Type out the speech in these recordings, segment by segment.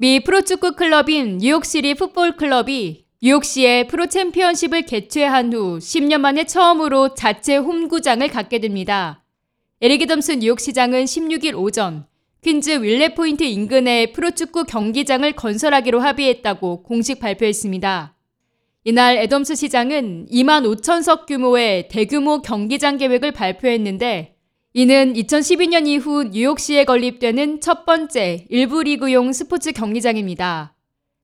미 프로축구 클럽인 뉴욕시티 풋볼 클럽이 뉴욕시의 프로 챔피언십을 개최한 후 10년 만에 처음으로 자체 홈구장을 갖게 됩니다. 에릭 애덤스 뉴욕시장은 16일 오전 퀸즈 윌레츠 포인트 인근에 프로축구 경기장을 건설하기로 합의했다고 공식 발표했습니다. 이날 애덤스 시장은 2만 5천석 규모의 대규모 경기장 계획을 발표했는데 이는 2012년 이후 뉴욕시에 건립되는 첫 번째 1부 리그용 스포츠 경기장입니다.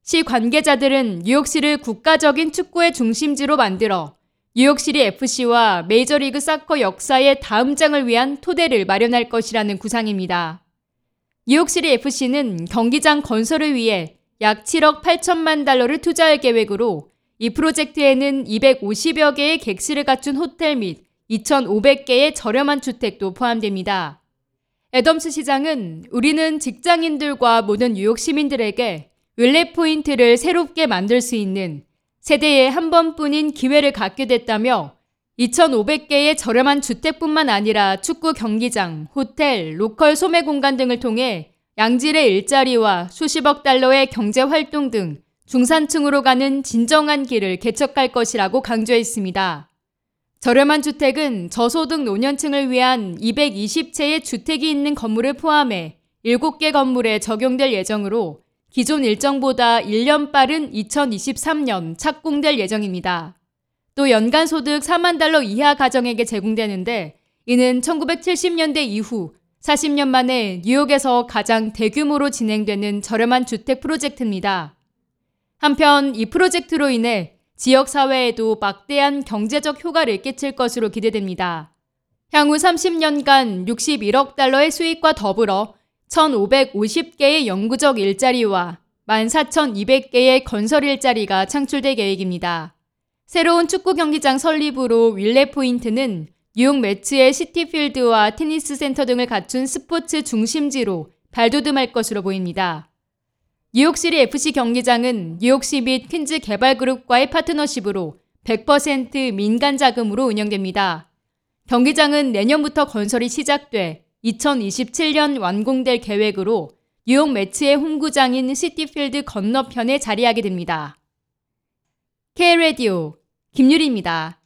시 관계자들은 뉴욕시를 국가적인 축구의 중심지로 만들어 뉴욕시티 FC와 메이저리그 사커 역사의 다음 장을 위한 토대를 마련할 것이라는 구상입니다. 뉴욕시티 FC는 경기장 건설을 위해 약 7억 8천만 달러를 투자할 계획으로 이 프로젝트에는 250여 개의 객실을 갖춘 호텔 및 2,500개의 저렴한 주택도 포함됩니다. 애덤스 시장은 우리는 직장인들과 모든 뉴욕 시민들에게 윌레츠 포인트를 새롭게 만들 수 있는 세대에 한 번뿐인 기회를 갖게 됐다며 2,500개의 저렴한 주택뿐만 아니라 축구 경기장, 호텔, 로컬 소매 공간 등을 통해 양질의 일자리와 수십억 달러의 경제 활동 등 중산층으로 가는 진정한 길을 개척할 것이라고 강조했습니다. 저렴한 주택은 저소득 노년층을 위한 220채의 주택이 있는 건물을 포함해 7개 건물에 적용될 예정으로 기존 일정보다 1년 빠른 2023년 착공될 예정입니다. 또 연간 소득 4만 달러 이하 가정에게 제공되는데 이는 1970년대 이후 40년 만에 뉴욕에서 가장 대규모로 진행되는 저렴한 주택 프로젝트입니다. 한편 이 프로젝트로 인해 지역 사회에도 막대한 경제적 효과를 끼칠 것으로 기대됩니다. 향후 30년간 61억 달러의 수익과 더불어 1,550개의 영구적 일자리와 14,200개의 건설 일자리가 창출될 계획입니다. 새로운 축구 경기장 설립으로 윌레츠 포인트는 뉴욕 메츠의 시티필드와 테니스 센터 등을 갖춘 스포츠 중심지로 발돋움할 것으로 보입니다. 뉴욕시티 FC 경기장은 뉴욕시 및 퀸즈 개발그룹과의 파트너십으로 100% 민간 자금으로 운영됩니다. 경기장은 내년부터 건설이 시작돼 2027년 완공될 계획으로 뉴욕 매츠의 홈구장인 시티필드 건너편에 자리하게 됩니다. K-라디오 김유리입니다.